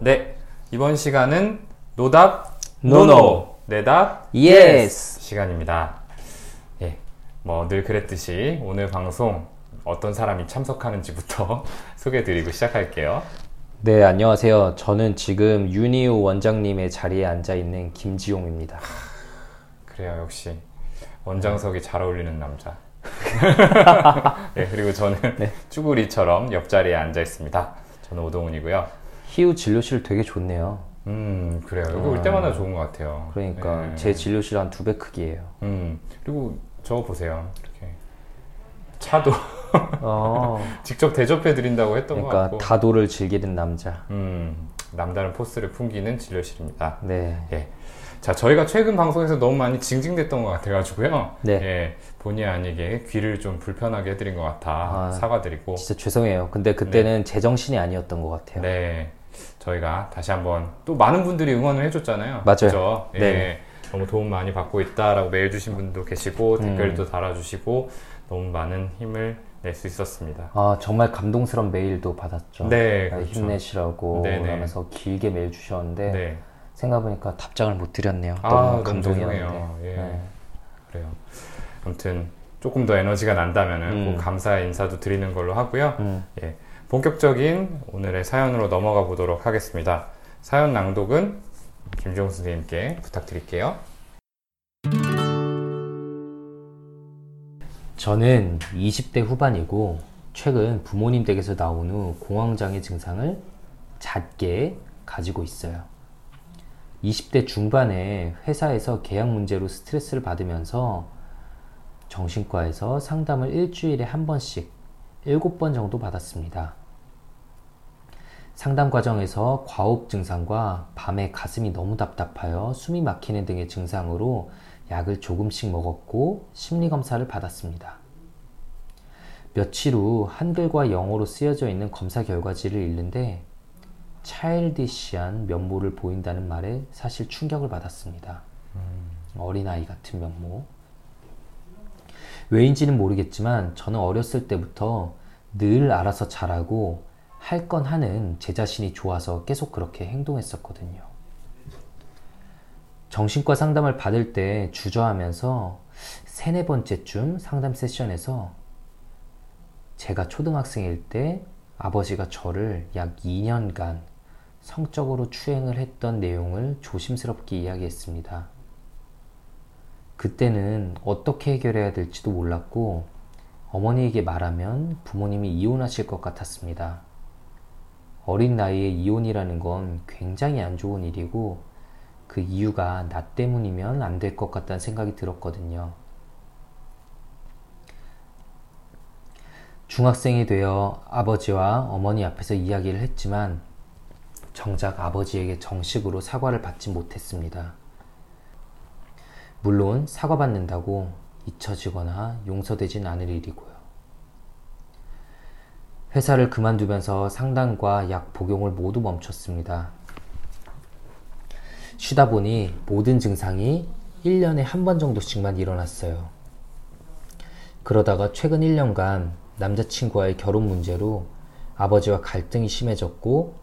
네, 이번 시간은 노답, no no. no no, 뇌답, yes. 시간입니다. 예, 뭐 늘 그랬듯이 오늘 방송 어떤 사람이 참석하는지부터 소개해 드리고 시작할게요. 네, 안녕하세요. 저는 지금 윤희우 원장님의 자리에 앉아 있는 김지용입니다. 그래요, 역시 원장석이 잘 어울리는 남자. 네, 그리고 저는 쭈구리처럼 옆자리에 앉아 있습니다. 저는 오동훈이고요. 희우 진료실 되게 좋네요. 음, 그래요. 여기 올 때마다 좋은 것 같아요. 그러니까 네. 제 진료실 한 두 배 크기예요. 음, 그리고 저거 보세요. 이렇게 차도 어, 직접 대접해 드린다고 했던 것 그러니까 같고. 다도를 즐기는 남자. 음, 남다른 포스를 풍기는 진료실입니다. 네. 예. 자, 저희가 최근 방송에서 너무 많이 징징댔던 것 같아가지고요. 네. 예, 본의 아니게 귀를 좀 불편하게 해드린 것 같아 아, 사과드리고. 진짜 죄송해요. 근데 그때는 제정신이 아니었던 것 같아요. 네. 저희가 다시 한번 또 많은 분들이 응원을 해줬잖아요. 맞아요. 그죠? 예. 네. 너무 도움 많이 받고 있다라고 메일 주신 분도 계시고 음. 댓글도 달아주시고 너무 많은 힘을 낼 수 있었습니다. 아, 정말 감동스러운 메일도 받았죠. 네, 아, 그렇죠. 힘내시라고 네네. 그러면서 길게 메일 주셨는데 네. 생각해보니까 답장을 못 드렸네요. 아, 너무. 죄송해요. 예. 네. 그래요. 아무튼 조금 더 에너지가 난다면은 음. 꼭 감사의 인사도 드리는 걸로 하고요. 음. 예. 본격적인 오늘의 사연으로 넘어가 보도록 하겠습니다. 사연 낭독은 김종 선생님께 부탁드릴게요. 저는 20대 후반이고 최근 부모님 댁에서 나온 후 공황장애 증상을 잦게 가지고 있어요. 20대 중반에 회사에서 계약 문제로 스트레스를 받으면서 정신과에서 상담을 일주일에 한 번씩 7번 정도 받았습니다. 상담 과정에서 과호흡 증상과 밤에 가슴이 너무 답답하여 숨이 막히는 등의 증상으로 약을 조금씩 먹었고 심리 검사를 받았습니다. 며칠 후 한글과 영어로 쓰여져 있는 검사 결과지를 읽는데 차일디시한 면모를 보인다는 말에 사실 충격을 받았습니다. 어린아이 같은 면모. 왜인지는 모르겠지만 저는 어렸을 때부터 늘 알아서 잘하고 할 건 하는 제 자신이 좋아서 계속 그렇게 행동했었거든요. 정신과 상담을 받을 때 주저하면서 세네 번째쯤 상담 세션에서 제가 초등학생일 때 아버지가 저를 약 2년간 성적으로 추행을 했던 내용을 조심스럽게 이야기했습니다. 그때는 어떻게 해결해야 될지도 몰랐고 어머니에게 말하면 부모님이 이혼하실 것 같았습니다. 어린 나이에 이혼이라는 건 굉장히 안 좋은 일이고 그 이유가 나 때문이면 안 될 것 같다는 생각이 들었거든요. 중학생이 되어 아버지와 어머니 앞에서 이야기를 했지만 정작 아버지에게 정식으로 사과를 받지 못했습니다. 물론 사과받는다고 잊혀지거나 용서되진 않을 일이고요. 회사를 그만두면서 상담과 약 복용을 모두 멈췄습니다. 쉬다 보니 모든 증상이 1년에 한 번 정도씩만 일어났어요. 그러다가 최근 1년간 남자친구와의 결혼 문제로 아버지와 갈등이 심해졌고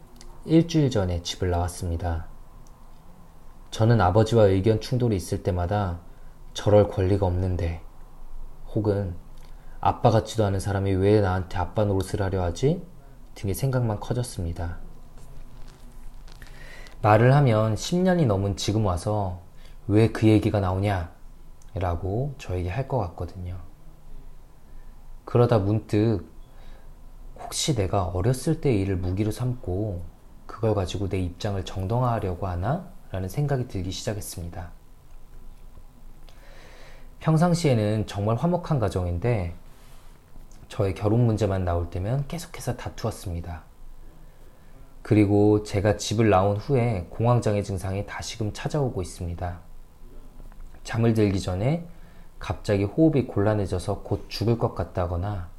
일주일 전에 집을 나왔습니다. 저는 아버지와 의견 충돌이 있을 때마다 저럴 권리가 없는데 혹은 아빠 같지도 않은 사람이 왜 나한테 아빠 노릇을 하려 하지? 등의 생각만 커졌습니다. 말을 하면 10년이 넘은 지금 와서 왜 그 얘기가 나오냐? 라고 저에게 할 것 같거든요. 그러다 문득 혹시 내가 어렸을 때 일을 무기로 삼고 그걸 가지고 내 입장을 정당화하려고 하나? 라는 생각이 들기 시작했습니다. 평상시에는 정말 화목한 가정인데 저의 결혼 문제만 나올 때면 계속해서 다투었습니다. 그리고 제가 집을 나온 후에 공황장애 증상이 다시금 찾아오고 있습니다. 잠을 들기 전에 갑자기 호흡이 곤란해져서 곧 죽을 것 같다거나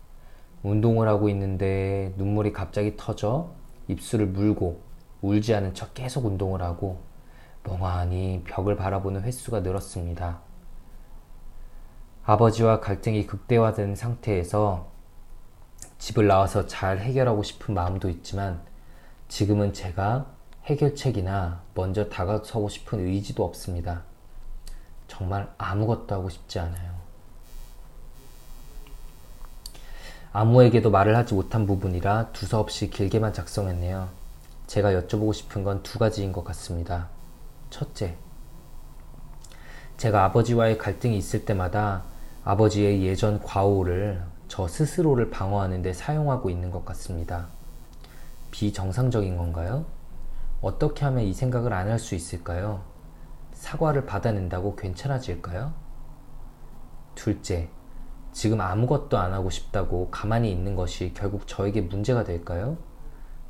운동을 하고 있는데 눈물이 갑자기 터져 입술을 물고 울지 않은 척 계속 운동을 하고 멍하니 벽을 바라보는 횟수가 늘었습니다. 아버지와 갈등이 극대화된 상태에서 집을 나와서 잘 해결하고 싶은 마음도 있지만 지금은 제가 해결책이나 먼저 다가서고 싶은 의지도 없습니다. 정말 아무것도 하고 싶지 않아요. 아무에게도 말을 하지 못한 부분이라 두서없이 길게만 작성했네요. 제가 여쭤보고 싶은 건 두 가지인 것 같습니다. 첫째, 제가 아버지와의 갈등이 있을 때마다 아버지의 예전 과오를 저 스스로를 방어하는 데 사용하고 있는 것 같습니다. 비정상적인 건가요? 어떻게 하면 이 생각을 안 할 수 있을까요? 사과를 받아낸다고 괜찮아질까요? 둘째, 지금 아무것도 안 하고 싶다고 가만히 있는 것이 결국 저에게 문제가 될까요?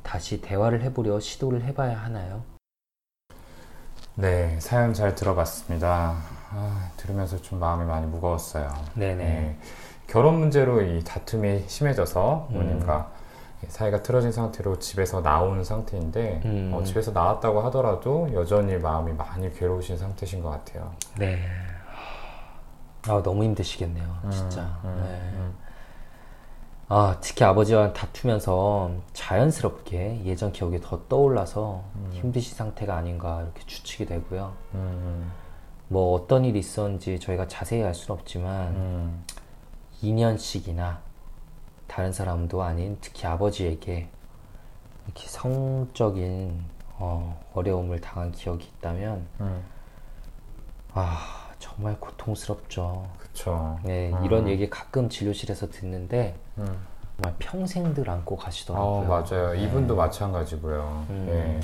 다시 대화를 해보려 시도를 해봐야 하나요? 네, 사연 잘 들어봤습니다. 아, 들으면서 좀 마음이 많이 무거웠어요. 네네. 네, 결혼 문제로 이 다툼이 심해져서 음. 부모님과 사이가 틀어진 상태로 집에서 나오는 상태인데 음. 어, 집에서 나왔다고 하더라도 여전히 마음이 많이 괴로우신 상태신 것 같아요. 네. 아, 너무 힘드시겠네요. 진짜. 음, 네. 음. 아, 특히 아버지와 다투면서 자연스럽게 예전 기억이 더 떠올라서 힘드신 상태가 아닌가 이렇게 추측이 되고요. 음, 뭐 어떤 일이 있었는지 저희가 자세히 알 수는 없지만 음, 2년씩이나 다른 사람도 아닌 특히 아버지에게 이렇게 성적인 어, 어려움을 당한 기억이 있다면 음, 아 정말 고통스럽죠. 그쵸. 네, 음. 이런 얘기 가끔 진료실에서 듣는데 음. 정말 평생들 안고 어, 가시더라고요. 맞아요. 이분도 마찬가지고요. 음.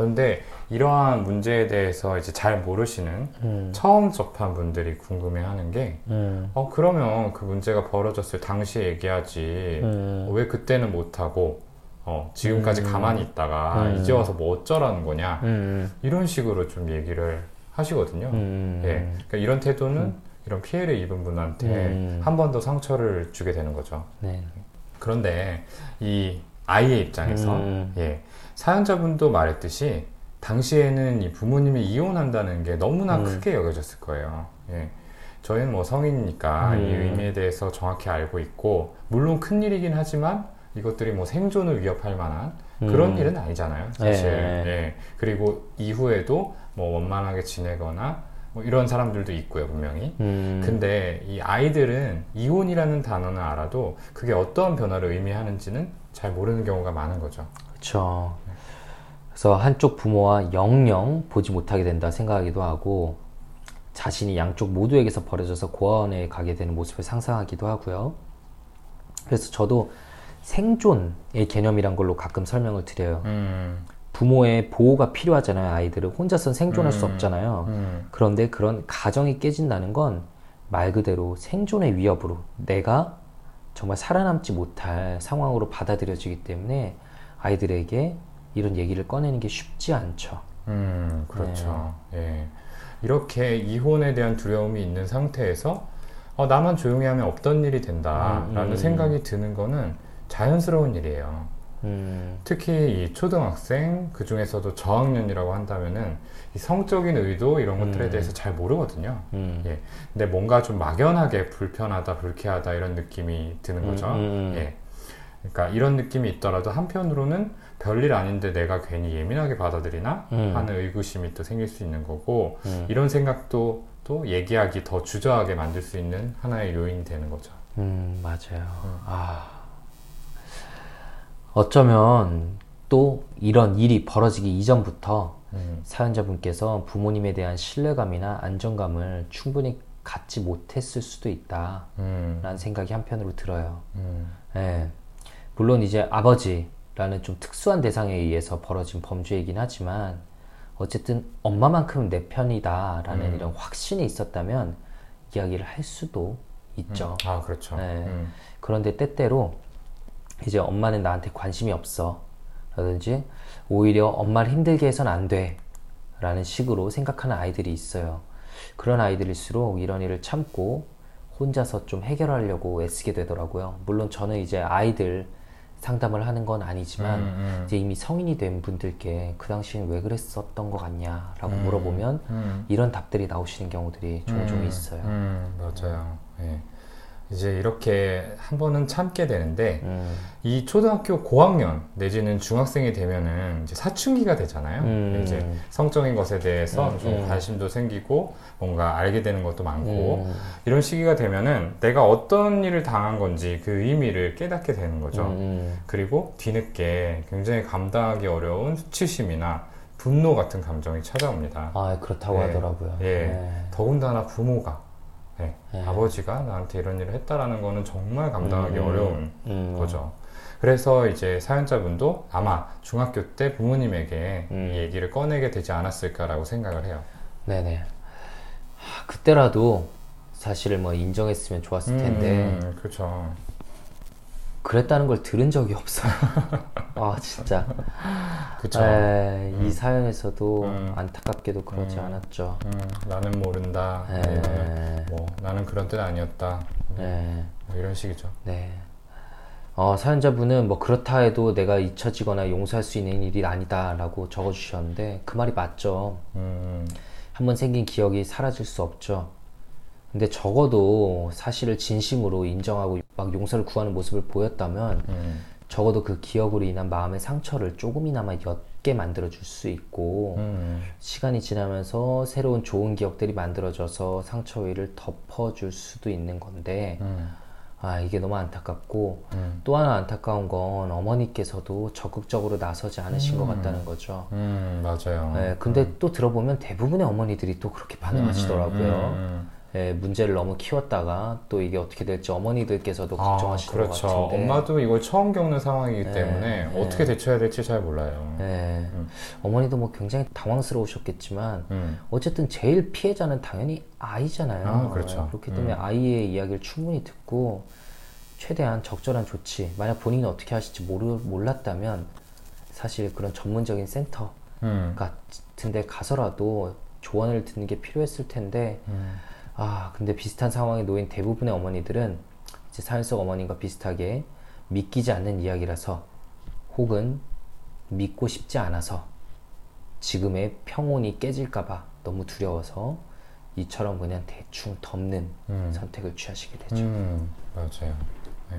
예. 그런데 이러한 문제에 대해서 이제 잘 모르시는 음, 처음 접한 분들이 궁금해하는 게, 음, 어 그러면 그 문제가 벌어졌을 당시에 얘기하지 음, 왜 그때는 못하고, 어 지금까지 음. 가만히 있다가 음. 이제 와서 뭐 어쩌라는 거냐 음, 이런 식으로 좀 얘기를 하시거든요. 음, 예, 그러니까 이런 태도는 이런 피해를 입은 분한테 음. 한번 더 상처를 주게 되는 거죠. 네, 그런데 이 아이의 입장에서 음. 예, 사연자분도 말했듯이 당시에는 이 부모님이 이혼한다는 게 너무나 음. 크게 여겨졌을 거예요. 예. 저희는 뭐 성인이니까 음. 이 의미에 대해서 정확히 알고 있고 물론 큰 일이긴 하지만 이것들이 뭐 생존을 위협할 만한 그런 음. 일은 아니잖아요. 사실. 예. 예. 그리고 이후에도 뭐 원만하게 지내거나 뭐 이런 사람들도 있고요, 분명히. 음, 근데 이 아이들은 이혼이라는 단어는 알아도 그게 어떠한 변화를 의미하는지는 잘 모르는 경우가 많은 거죠. 그렇죠. 그래서 한쪽 부모와 영영 보지 못하게 된다 생각하기도 하고 자신이 양쪽 모두에게서 버려져서 고아원에 가게 되는 모습을 상상하기도 하고요. 그래서 저도 생존의 개념이란 걸로 가끔 설명을 드려요. 음, 부모의 보호가 필요하잖아요. 아이들은 혼자서는 생존할 수 음. 없잖아요. 음, 그런데 그런 가정이 깨진다는 건 말 그대로 생존의 위협으로 내가 정말 살아남지 못할 상황으로 받아들여지기 때문에 아이들에게 이런 얘기를 꺼내는 게 쉽지 않죠. 음, 그렇죠. 네. 예. 이렇게 이혼에 대한 두려움이 있는 상태에서 어, 나만 조용히 하면 없던 일이 된다라는 음, 음. 생각이 드는 거는 자연스러운 일이에요. 음, 특히 이 초등학생 그 중에서도 저학년이라고 한다면은 이 성적인 의도 이런 것들에 음. 대해서 잘 모르거든요. 음, 예. 근데 뭔가 좀 막연하게 불편하다, 불쾌하다 이런 느낌이 드는 거죠. 음, 음. 예. 그러니까 이런 느낌이 있더라도 한편으로는 별일 아닌데 내가 괜히 예민하게 받아들이나 음. 하는 의구심이 또 생길 수 있는 거고 음. 이런 생각도 또 얘기하기 더 주저하게 만들 수 있는 하나의 요인이 되는 거죠. 음, 맞아요. 아. 어쩌면 또 이런 일이 벌어지기 이전부터 음, 사연자분께서 부모님에 대한 신뢰감이나 안정감을 충분히 갖지 못했을 수도 있다라는 음, 생각이 한편으로 들어요. 음, 예. 물론 이제 아버지라는 좀 특수한 대상에 의해서 벌어진 범죄이긴 하지만 어쨌든 엄마만큼은 내 편이다라는 음. 이런 확신이 있었다면 이야기를 할 수도 있죠. 아 그렇죠. 네. 음, 그런데 때때로 이제 엄마는 나한테 관심이 없어 라든지 오히려 엄마를 힘들게 해선 안 돼 라는 식으로 생각하는 아이들이 있어요 그런 아이들일수록 이런 일을 참고 혼자서 좀 해결하려고 애쓰게 되더라고요 물론 저는 이제 아이들 상담을 하는 건 아니지만 음, 음. 이제 이미 성인이 된 분들께 그 당시엔 왜 그랬었던 것 같냐 라고 음, 물어보면 음. 이런 답들이 나오시는 경우들이 종종 음, 있어요 음, 맞아요. 예. 이제 이렇게 한 번은 참게 되는데 음. 이 초등학교 고학년 내지는 중학생이 되면은 이제 사춘기가 되잖아요. 음. 이제 성적인 것에 대해서 음, 좀 음. 관심도 생기고 뭔가 알게 되는 것도 많고 음. 이런 시기가 되면은 내가 어떤 일을 당한 건지 그 의미를 깨닫게 되는 거죠. 음. 그리고 뒤늦게 굉장히 감당하기 어려운 수치심이나 분노 같은 감정이 찾아옵니다. 아 그렇다고 네. 하더라고요. 예. 네. 더군다나 부모가 네, 네. 아버지가 나한테 이런 일을 했다라는 거는 정말 감당하기 음. 어려운 음. 거죠. 그래서 이제 사연자분도 아마 중학교 때 부모님에게 음. 이 얘기를 꺼내게 되지 않았을까라고 생각을 해요. 네네. 하, 그때라도 사실을 뭐 인정했으면 좋았을 텐데 음, 그렇죠. 그랬다는 걸 들은 적이 없어요. 아 진짜. 그렇죠. 에, 이 사연에서도 음. 안타깝게도 그러지 음. 않았죠. 음, 나는 모른다. 네. 아니면 뭐 나는 그런 뜻 아니었다. 네. 뭐 이런 식이죠. 네. 어, 사연자분은 뭐 그렇다 해도 내가 잊혀지거나 용서할 수 있는 일이 아니다라고 적어주셨는데 그 말이 맞죠. 음, 한번 생긴 기억이 사라질 수 없죠. 근데 적어도 사실을 진심으로 인정하고 막 용서를 구하는 모습을 보였다면 음, 적어도 그 기억으로 인한 마음의 상처를 조금이나마 옅게 만들어 줄 수 있고 음, 시간이 지나면서 새로운 좋은 기억들이 만들어져서 상처 위를 덮어 줄 수도 있는 건데 음, 아 이게 너무 안타깝고 음, 또 하나 안타까운 건 어머니께서도 적극적으로 나서지 않으신 것 음. 같다는 거죠. 음, 맞아요. 네, 근데 또 들어보면 대부분의 어머니들이 또 그렇게 반응하시더라고요. 음, 음, 예, 문제를 너무 키웠다가 또 이게 어떻게 될지 어머니들께서도 아, 걱정하시는 그렇죠. 것 같은데. 엄마도 이걸 처음 겪는 상황이기 네, 때문에 네. 어떻게 대처해야 될지 잘 몰라요. 예, 음. 어머니도 뭐 굉장히 당황스러우셨겠지만 음, 어쨌든 제일 피해자는 당연히 아이잖아요. 아, 그렇죠. 예, 그렇기 때문에 음. 아이의 이야기를 충분히 듣고 최대한 적절한 조치. 만약 본인이 어떻게 하실지 모르, 몰랐다면 사실 그런 전문적인 센터 음, 같은 데 가서라도 조언을 듣는 게 필요했을 텐데 음, 아 근데 비슷한 상황에 놓인 대부분의 어머니들은 이제 사연 속 어머님과 비슷하게 믿기지 않는 이야기라서 혹은 믿고 싶지 않아서 지금의 평온이 깨질까봐 너무 두려워서 이처럼 그냥 대충 덮는 음. 선택을 취하시게 되죠. 음, 맞아요. 네.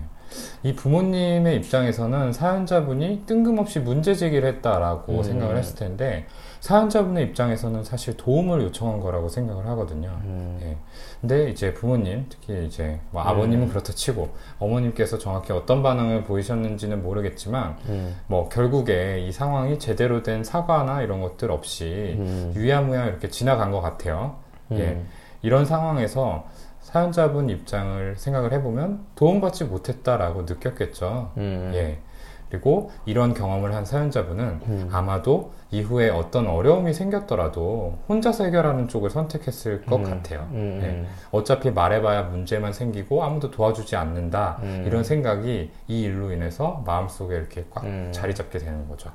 이 부모님의 입장에서는 사연자분이 뜬금없이 문제 제기를 했다라고 음. 생각을 했을 텐데 사연자분의 입장에서는 사실 도움을 요청한 거라고 생각을 하거든요. 음. 예. 근데 이제 부모님, 특히 이제 뭐 아버님은 그렇다 치고 어머님께서 정확히 어떤 반응을 보이셨는지는 모르겠지만 음, 뭐 결국에 이 상황이 제대로 된 사과나 이런 것들 없이 음, 유야무야 이렇게 지나간 것 같아요. 예. 음, 이런 상황에서 사연자분 입장을 생각을 해보면 도움받지 못했다라고 느꼈겠죠. 음, 예. 그리고 이런 경험을 한 사연자분은 음. 아마도 이후에 어떤 어려움이 생겼더라도 혼자서 해결하는 쪽을 선택했을 것 음, 같아요. 음, 예. 음. 어차피 말해봐야 문제만 생기고 아무도 도와주지 않는다. 음. 이런 생각이 이 일로 인해서 마음속에 이렇게 꽉 음. 자리 잡게 되는 거죠.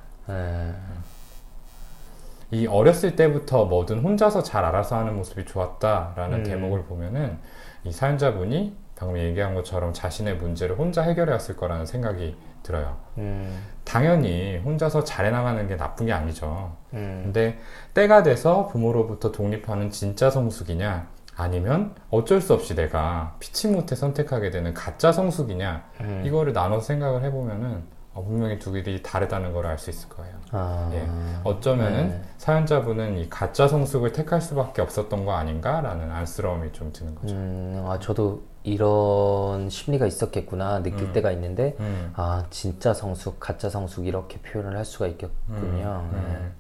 예. 이 어렸을 때부터 뭐든 혼자서 잘 알아서 하는 모습이 좋았다라는 음. 대목을 보면은 이 사연자분이 방금 얘기한 것처럼 자신의 문제를 혼자 해결해 왔을 거라는 생각이 들어요. 음, 당연히 혼자서 잘해 나가는 게 나쁜 게 아니죠. 음, 근데 때가 돼서 부모로부터 독립하는 진짜 성숙이냐 아니면 어쩔 수 없이 내가 피치 못해 선택하게 되는 가짜 성숙이냐 음. 이거를 나눠 생각을 해보면은 어, 분명히 두 길이 다르다는 걸 알 수 있을 거예요. 아, 예. 어쩌면은 네. 사연자분은 이 가짜 성숙을 택할 수밖에 없었던 거 아닌가라는 안쓰러움이 좀 드는 거죠. 음, 아, 저도 이런 심리가 있었겠구나 느낄 음. 때가 있는데, 음, 아, 진짜 성숙, 가짜 성숙 이렇게 표현을 할 수가 있겠군요. 음, 네. 음.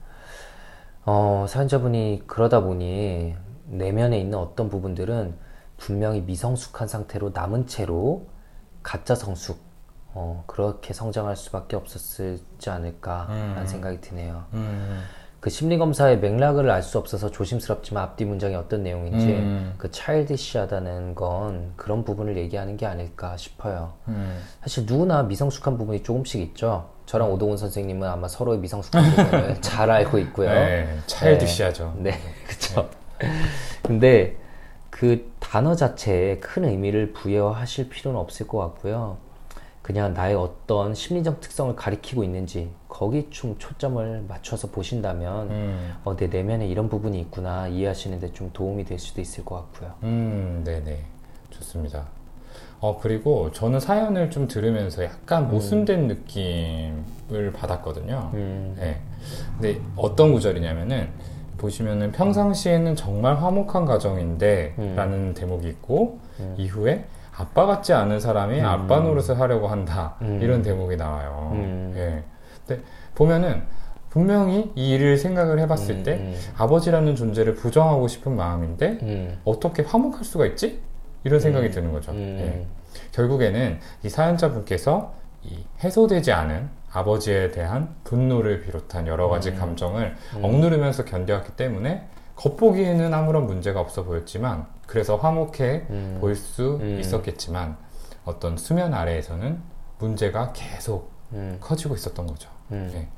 어, 사연자분이 그러다 보니 내면에 있는 어떤 부분들은 분명히 미성숙한 상태로 남은 채로 가짜 성숙, 어, 그렇게 성장할 수밖에 없었지 않을까라는 음. 생각이 드네요. 음, 그 심리검사의 맥락을 알 수 없어서 조심스럽지만 앞뒤 문장이 어떤 내용인지 음. 그 차일드시하다는 건 그런 부분을 얘기하는 게 아닐까 싶어요. 음. 사실 누구나 미성숙한 부분이 조금씩 있죠. 저랑 오동훈 선생님은 아마 서로의 미성숙한 부분을 잘 알고 있고요. 네, 차일드시하죠. 네, 그렇죠. 근데 그 단어 자체에 큰 의미를 부여하실 필요는 없을 것 같고요. 그냥 나의 어떤 심리적 특성을 가리키고 있는지 거기 좀 초점을 맞춰서 보신다면 음, 어, 내 내면에 이런 부분이 있구나 이해하시는데 좀 도움이 될 수도 있을 것 같고요. 음, 네네. 좋습니다. 어, 그리고 저는 사연을 좀 들으면서 약간 음. 모순된 느낌을 받았거든요. 음. 네. 근데 어떤 구절이냐면은 보시면은 평상시에는 정말 화목한 가정인데 음. 라는 대목이 있고 이후에 아빠 같지 않은 사람이 아빠 노릇을 하려고 한다 음. 이런 대목이 나와요. 음. 예. 근데 보면은 분명히 이 일을 생각을 해봤을 음, 때 음. 아버지라는 존재를 부정하고 싶은 마음인데 음. 어떻게 화목할 수가 있지? 이런 생각이 드는 거죠. 음. 예. 결국에는 이 사연자분께서 이 해소되지 않은 아버지에 대한 분노를 비롯한 여러 가지 음. 감정을 억누르면서 견뎌왔기 때문에 겉보기에는 아무런 문제가 없어 보였지만 그래서 화목해 음. 보일 수 음. 있었겠지만 어떤 수면 아래에서는 문제가 계속 음. 커지고 있었던 거죠. 음. 예.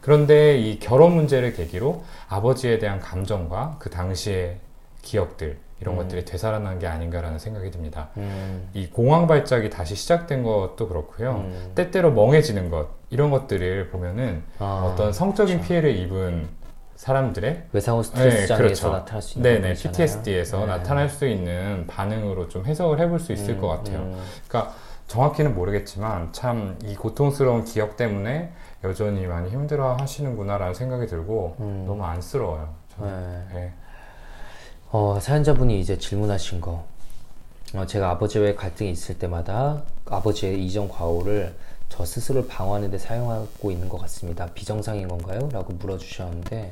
그런데 이 결혼 문제를 계기로 아버지에 대한 감정과 그 당시의 기억들 이런 것들이 되살아난 게 아닌가라는 생각이 듭니다. 음. 이 공황 발작이 다시 시작된 것도 그렇고요. 음. 때때로 멍해지는 것 이런 것들을 보면은 아, 어떤 성적인 피해를 입은 사람들의 외상 후 스트레스 네, 장애에서 그렇죠. 나타날 수 있는 네네. PTSD에서 네. 나타날 수 있는 반응으로 좀 해석을 해볼 수 있을 음, 것 같아요. 음. 그러니까 정확히는 모르겠지만 참 이 고통스러운 기억 때문에 여전히 많이 힘들어 하시는구나라는 생각이 들고 음. 너무 안쓰러워요. 저는. 네. 네. 어, 사연자분이 이제 질문하신 거. 어, 제가 아버지와의 갈등이 있을 때마다 아버지의 이전 과오를 저 스스로를 방어하는 데 사용하고 있는 것 같습니다. 비정상인 건가요? 라고 물어주셨는데,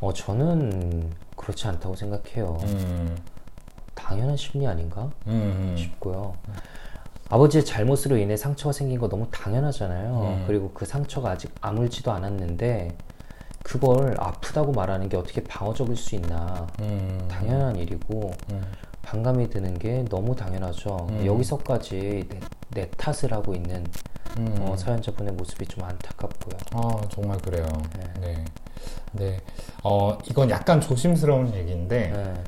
어, 저는 그렇지 않다고 생각해요. 음, 당연한 심리 아닌가 음, 음. 싶고요. 아버지의 잘못으로 인해 상처가 생긴 거 너무 당연하잖아요. 음. 그리고 그 상처가 아직 아물지도 않았는데, 그걸 아프다고 말하는 게 어떻게 방어적일 수 있나. 음, 당연한 일이고 음, 반감이 드는 게 너무 당연하죠. 음. 여기서까지 내, 내 탓을 하고 있는 음. 어, 사연자분의 모습이 좀 안타깝고요. 아, 정말 그래요. 네. 네. 어, 이건 약간 조심스러운 얘기인데, 네.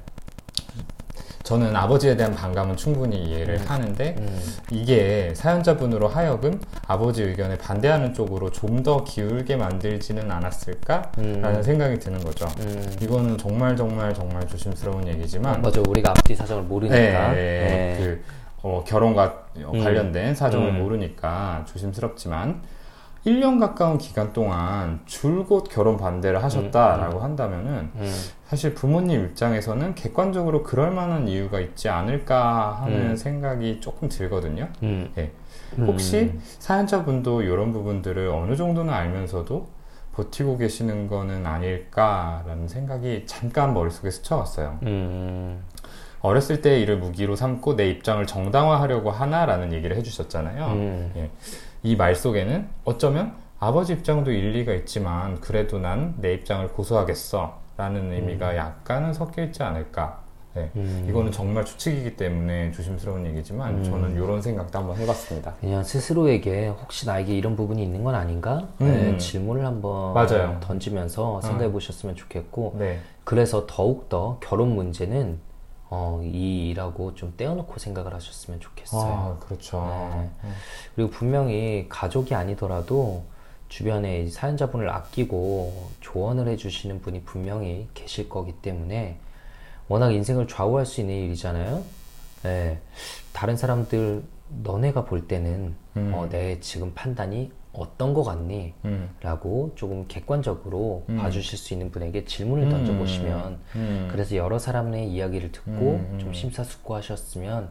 저는 아버지에 대한 반감은 충분히 이해를 하는데, 음, 이게 사연자분으로 하여금 아버지 의견에 반대하는 쪽으로 좀 더 기울게 만들지는 않았을까라는 음. 생각이 드는 거죠. 음. 이거는 정말 정말 정말 조심스러운 얘기지만, 맞아, 우리가 앞뒤 사정을 모르니까. 네, 네. 그 어, 결혼과 음. 관련된 사정을 음. 모르니까 조심스럽지만 1년 가까운 기간 동안 줄곧 결혼 반대를 하셨다라고 한다면은 음, 사실 부모님 입장에서는 객관적으로 그럴 만한 이유가 있지 않을까 하는 음. 생각이 조금 들거든요. 음. 예. 혹시 사연자분도 이런 부분들을 어느 정도는 알면서도 버티고 계시는 거는 아닐까라는 생각이 잠깐 머릿속에 스쳐왔어요. 음, 어렸을 때 이를 무기로 삼고 내 입장을 정당화하려고 하나라는 얘기를 해주셨잖아요. 음. 예. 이 말 속에는 어쩌면 아버지 입장도 일리가 있지만 그래도 난 내 입장을 고수하겠어 라는 의미가 약간은 섞여 있지 않을까. 예. 음. 이거는 정말 추측이기 때문에 조심스러운 얘기지만 음. 저는 이런 생각도 한번 해봤습니다. 그냥 스스로에게 혹시 나에게 이런 부분이 있는 건 아닌가? 네, 음. 질문을 한번 맞아요. 던지면서 생각해 보셨으면 좋겠고, 네. 그래서 더욱더 결혼 문제는 어, 이 일하고 좀 떼어놓고 생각을 하셨으면 좋겠어요. 아, 그렇죠. 네. 그리고 분명히 가족이 아니더라도 주변에 이 사연자분을 아끼고 조언을 해주시는 분이 분명히 계실 거기 때문에 워낙 인생을 좌우할 수 있는 일이잖아요. 네. 다른 사람들 너네가 볼 때는 음. 어, 내 지금 판단이 어떤 거 같니? 음. 라고 조금 객관적으로 음. 봐주실 수 있는 분에게 질문을 던져보시면 음. 그래서 여러 사람의 이야기를 듣고 음, 음. 좀 심사숙고하셨으면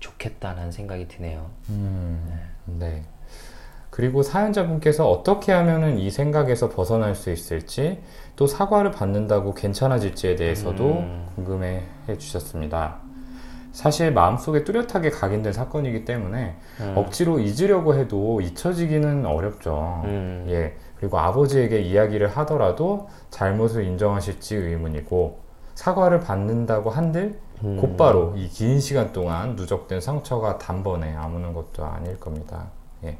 좋겠다는 생각이 드네요. 음, 네. 그리고 사연자분께서 어떻게 하면은 이 생각에서 벗어날 수 있을지 또 사과를 받는다고 괜찮아질지에 대해서도 음. 궁금해 해 주셨습니다. 사실 마음속에 뚜렷하게 각인된 사건이기 때문에 음. 억지로 잊으려고 해도 잊혀지기는 어렵죠. 음. 예. 그리고 아버지에게 이야기를 하더라도 잘못을 인정하실지 의문이고 사과를 받는다고 한들 음. 곧바로 이 긴 시간 동안 누적된 상처가 단번에 아무는 것도 아닐 겁니다. 예.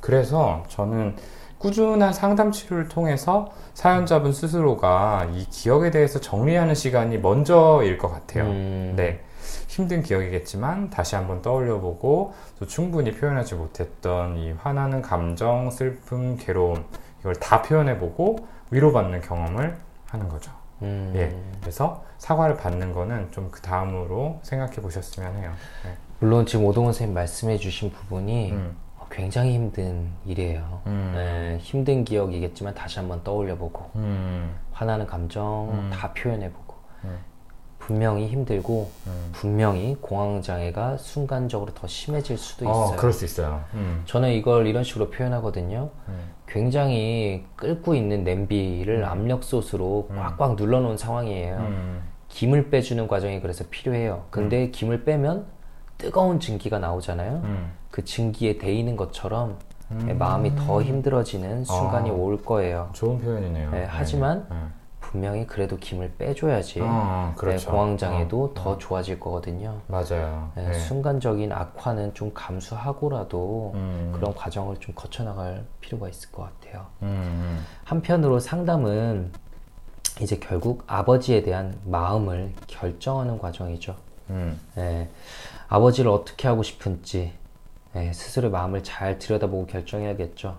그래서 저는 꾸준한 상담 치료를 통해서 사연자분 스스로가 이 기억에 대해서 정리하는 시간이 먼저일 것 같아요. 음. 네. 힘든 기억이겠지만 다시 한번 떠올려보고 또 충분히 표현하지 못했던 이 화나는 감정, 슬픔, 괴로움 이걸 다 표현해보고 위로받는 경험을 하는 거죠. 음. 예. 그래서 사과를 받는 거는 좀 그 다음으로 생각해 보셨으면 해요. 네. 물론 지금 오동원 선생님 말씀해 주신 부분이 음. 굉장히 힘든 일이에요. 음. 네, 힘든 기억이겠지만 다시 한번 떠올려보고 음. 화나는 감정 음. 다 표현해보고 음. 분명히 힘들고 음. 분명히 공황 장애가 순간적으로 더 심해질 수도 어, 있어요. 그럴 수 있어요. 음. 저는 이걸 이런 식으로 표현하거든요. 음. 굉장히 끓고 있는 냄비를 압력솥으로 꽉꽉 눌러놓은 상황이에요. 음. 김을 빼주는 과정이 그래서 필요해요. 근데 김을 빼면 뜨거운 증기가 나오잖아요. 음. 그 증기에 데이는 것처럼 마음이 더 힘들어지는 순간이 아. 올 거예요. 좋은 표현이네요. 네, 하지만 네. 분명히 그래도 김을 빼줘야지 어, 그렇죠. 네, 공황장애도 어, 더 좋아질 거거든요. 맞아요. 네, 네. 순간적인 악화는 좀 감수하고라도 음. 그런 과정을 좀 거쳐나갈 필요가 있을 것 같아요. 음. 한편으로 상담은 이제 결국 아버지에 대한 마음을 결정하는 과정이죠. 음. 예, 아버지를 어떻게 하고 싶은지 예, 스스로의 마음을 잘 들여다보고 결정해야겠죠.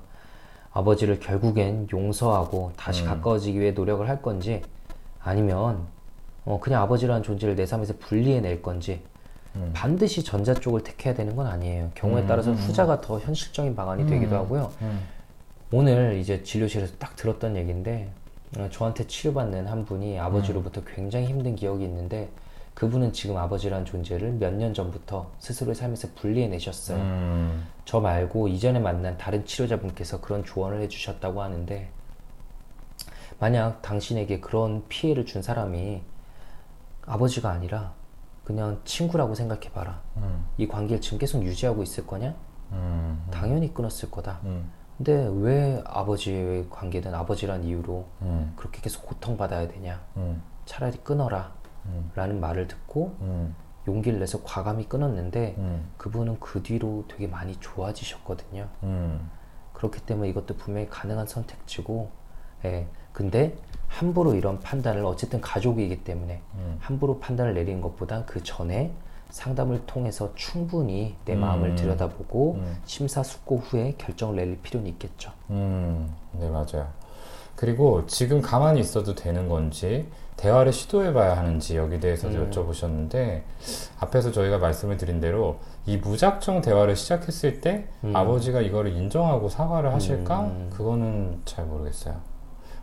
아버지를 결국엔 용서하고 다시 가까워지기 위해 노력을 할 건지 아니면 어, 그냥 아버지라는 존재를 내 삶에서 분리해낼 건지 반드시 전자 쪽을 택해야 되는 건 아니에요. 경우에 따라서 후자가 더 현실적인 방안이 되기도 하고요. 음. 오늘 이제 진료실에서 딱 들었던 얘기인데 어, 저한테 치료받는 한 분이 아버지로부터 굉장히 힘든 기억이 있는데 그분은 지금 아버지라는 존재를 몇 년 전부터 스스로의 삶에서 분리해내셨어요. 음. 저 말고 이전에 만난 다른 치료자분께서 그런 조언을 해주셨다고 하는데 만약 당신에게 그런 피해를 준 사람이 아버지가 아니라 그냥 친구라고 생각해봐라. 음. 이 관계를 지금 계속 유지하고 있을 거냐? 음. 당연히 끊었을 거다. 음. 근데 왜 아버지의 관계든 아버지란 이유로 음. 그렇게 계속 고통받아야 되냐? 음. 차라리 끊어라. 음. 라는 말을 듣고 음. 용기를 내서 과감히 끊었는데 음. 그분은 그 뒤로 되게 많이 좋아지셨거든요. 음. 그렇기 때문에 이것도 분명히 가능한 선택지고, 예. 근데 함부로 이런 판단을 어쨌든 가족이기 때문에 음. 함부로 판단을 내리는 것보단 그 전에 상담을 통해서 충분히 내 음. 마음을 들여다보고 음. 심사숙고 후에 결정을 내릴 필요는 있겠죠. 음, 네, 맞아요. 그리고 지금 가만히 있어도 되는 건지, 대화를 시도해봐야 하는지 여기 대해서도 음. 여쭤보셨는데, 앞에서 저희가 말씀을 드린 대로, 이 무작정 대화를 시작했을 때, 음. 아버지가 이거를 인정하고 사과를 하실까? 음. 그거는 잘 모르겠어요.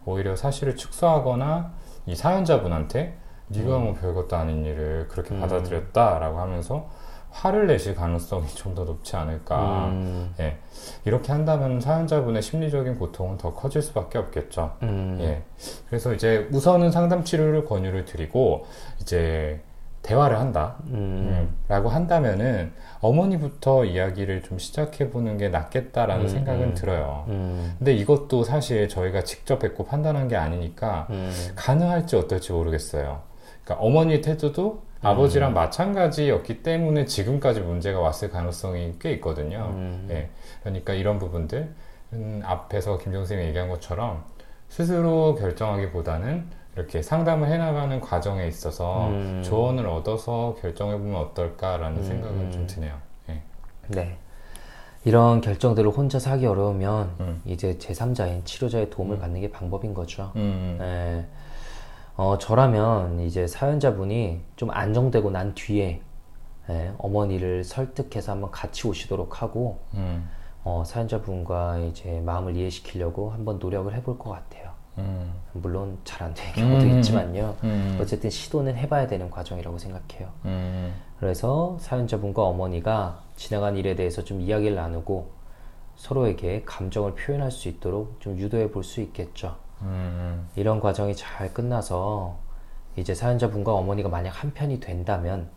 오히려 사실을 축소하거나, 이 사연자분한테, 네가 뭐 별것도 아닌 일을 그렇게 음. 받아들였다라고 하면서, 화를 내실 가능성이 좀 더 높지 않을까. 음, 예. 이렇게 한다면 사연자분의 심리적인 고통은 더 커질 수밖에 없겠죠. 음, 예. 그래서 이제 우선은 상담 치료를 권유를 드리고, 이제 대화를 한다. 음, 음, 라고 한다면은 어머니부터 이야기를 좀 시작해 보는 게 낫겠다라는 음, 생각은 음. 들어요. 음, 근데 이것도 사실 저희가 직접 뵙고 판단한 게 아니니까 음, 가능할지 어떨지 모르겠어요. 그러니까 어머니의 태도도 아버지랑 마찬가지였기 때문에 지금까지 문제가 왔을 가능성이 꽤 있거든요. 음. 예. 그러니까 이런 부분들, 음, 앞에서 김정 선생님이 얘기한 것처럼 스스로 결정하기보다는 이렇게 상담을 해나가는 과정에 있어서 음. 조언을 얻어서 결정해보면 어떨까라는 음, 생각은 음. 좀 드네요. 예. 네. 이런 결정들을 혼자서 하기 어려우면 음. 이제 제3자인 치료자의 도움을 받는 게 방법인 거죠. 음, 네. 어, 저라면 이제 사연자분이 좀 안정되고 난 뒤에 예, 어머니를 설득해서 한번 같이 오시도록 하고 음, 어, 사연자분과 이제 마음을 이해시키려고 한번 노력을 해볼 것 같아요. 음, 물론 잘 안 되는 경우도 음. 있지만요. 음, 어쨌든 시도는 해봐야 되는 과정이라고 생각해요. 음, 그래서 사연자분과 어머니가 지나간 일에 대해서 좀 이야기를 나누고 서로에게 감정을 표현할 수 있도록 좀 유도해 볼 수 있겠죠. 음, 이런 과정이 잘 끝나서 이제 사연자분과 어머니가 만약 한편이 된다면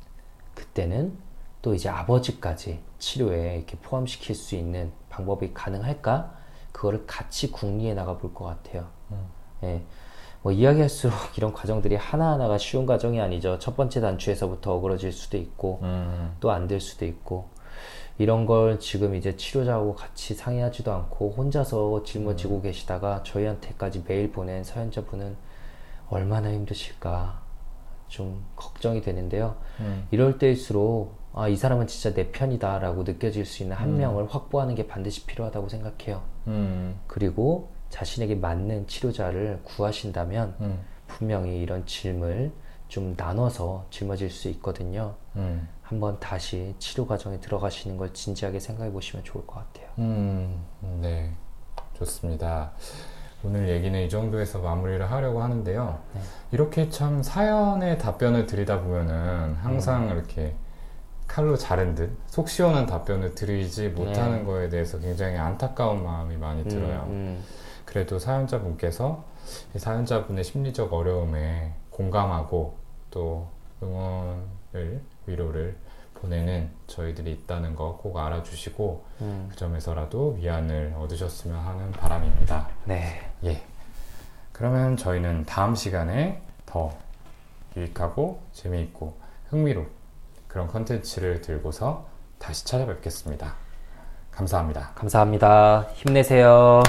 그때는 또 이제 아버지까지 치료에 이렇게 포함시킬 수 있는 방법이 가능할까? 그거를 같이 궁리해 나가 볼 것 같아요. 예. 뭐 이야기할수록 이런 과정들이 하나하나가 쉬운 과정이 아니죠. 첫 번째 단추에서부터 어그러질 수도 있고 음, 또안 될 수도 있고 이런 걸 지금 이제 치료자하고 같이 상의하지도 않고 혼자서 짊어지고 계시다가 저희한테까지 메일 보낸 사연자분은 얼마나 힘드실까 좀 걱정이 되는데요. 음. 이럴 때일수록 아, 이 사람은 진짜 내 편이다 라고 느껴질 수 있는 한 명을 확보하는 게 반드시 필요하다고 생각해요. 음, 그리고 자신에게 맞는 치료자를 구하신다면 음, 분명히 이런 짐을 좀 나눠서 짊어질 수 있거든요. 음, 한번 다시 치료 과정에 들어가시는 걸 진지하게 생각해 보시면 좋을 것 같아요. 음, 네, 좋습니다. 오늘 얘기는 이 정도에서 마무리를 하려고 하는데요. 네. 이렇게 참 사연에 답변을 드리다 보면은 항상 음. 이렇게 칼로 자른 듯 속 시원한 답변을 드리지 못하는 거에 대해서 굉장히 안타까운 마음이 많이 들어요. 네. 음, 그래도 사연자분께서 이 사연자분의 심리적 어려움에 공감하고 또 응원을 위로를 보내는 저희들이 있다는 거 꼭 알아주시고 음. 그 점에서라도 위안을 얻으셨으면 하는 바람입니다. 네. 예. 그러면 저희는 다음 시간에 더 유익하고 재미있고 흥미로운 그런 컨텐츠를 들고서 다시 찾아뵙겠습니다. 감사합니다. 감사합니다. 힘내세요.